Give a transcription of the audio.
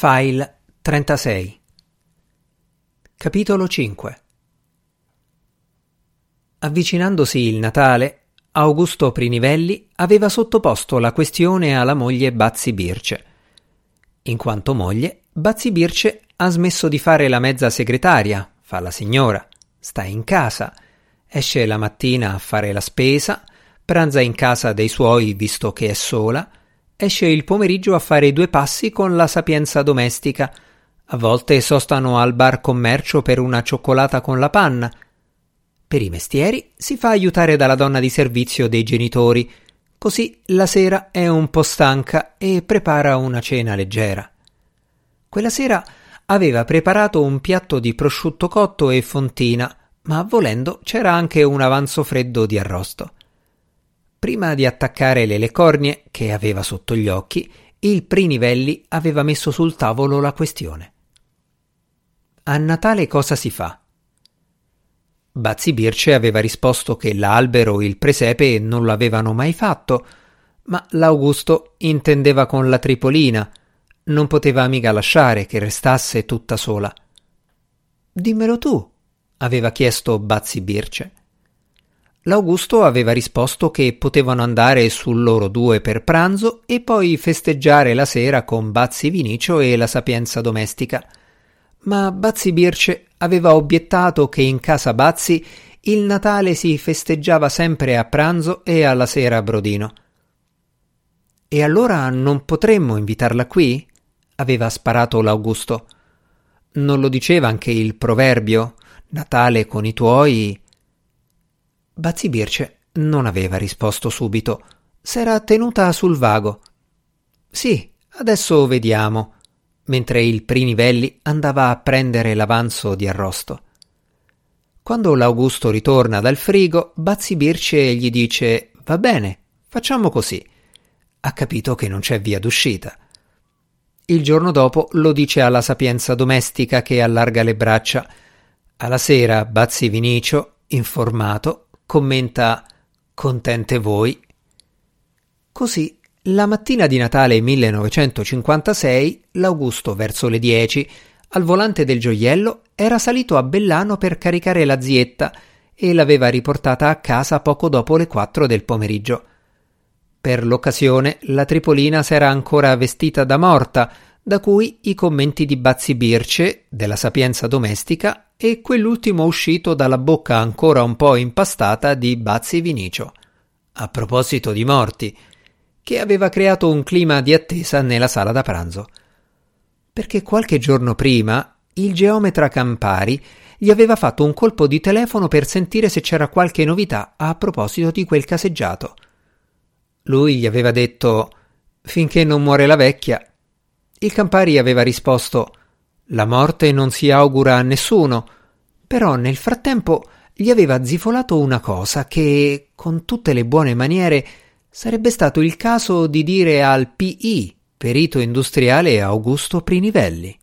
File 36 Capitolo 5 Avvicinandosi il Natale, Augusto Prinivelli aveva sottoposto la questione alla moglie Bazzi Birce. In quanto moglie, Bazzi Birce ha smesso di fare la mezza segretaria, fa la signora, sta in casa, esce la mattina a fare la spesa, pranza in casa dei suoi visto che è sola, esce il pomeriggio a fare due passi con la sapienza domestica, a volte sostano al bar commercio per una cioccolata con la panna. Per i mestieri si fa aiutare dalla donna di servizio dei genitori, così la sera è un po' stanca e prepara una cena leggera. Quella sera aveva preparato un piatto di prosciutto cotto e fontina, ma volendo c'era anche un avanzo freddo di arrosto. Prima di attaccare le lecornie che aveva sotto gli occhi, il Prinivelli aveva messo sul tavolo la questione. A Natale cosa si fa? Bazzi Birce aveva risposto che l'albero e il presepe non lo avevano mai fatto, ma l'Augusto intendeva con la tripolina, non poteva mica lasciare che restasse tutta sola. Dimmelo tu, aveva chiesto Bazzi Birce. L'Augusto aveva risposto che potevano andare sul loro due per pranzo e poi festeggiare la sera con Bazzi Vinicio e la sapienza domestica. Ma Bazzi Birce aveva obiettato che in casa Bazzi il Natale si festeggiava sempre a pranzo e alla sera a Brodino. E allora non potremmo invitarla qui? aveva sparato l'Augusto. Non lo diceva anche il proverbio? Natale con i tuoi. Bazzi Birce non aveva risposto subito. S'era tenuta sul vago. Sì, adesso vediamo. Mentre il Prinivelli andava a prendere l'avanzo di arrosto. Quando l'Augusto ritorna dal frigo, Bazzi Birce gli dice: Va bene, facciamo così. Ha capito che non c'è via d'uscita. Il giorno dopo lo dice alla sapienza domestica che allarga le braccia. Alla sera Bazzi Vinicio, informato, commenta Contente voi. Così, la mattina di Natale 1956, l'Augusto verso le 10, al volante del gioiello, era salito a Bellano per caricare la zietta e l'aveva riportata a casa poco dopo le 4 del pomeriggio. Per l'occasione la Tripolina s'era ancora vestita da morta, da cui i commenti di Bazzi Birce, della sapienza domestica, e quell'ultimo uscito dalla bocca ancora un po' impastata di Bazzi Vinicio. A proposito di morti, che aveva creato un clima di attesa nella sala da pranzo. Perché qualche giorno prima il geometra Campari gli aveva fatto un colpo di telefono per sentire se c'era qualche novità a proposito di quel caseggiato. Lui gli aveva detto finché non muore la vecchia. Il Campari aveva risposto la morte non si augura a nessuno, però nel frattempo gli aveva zifolato una cosa che, con tutte le buone maniere, sarebbe stato il caso di dire al PI, perito industriale Augusto Prinivelli.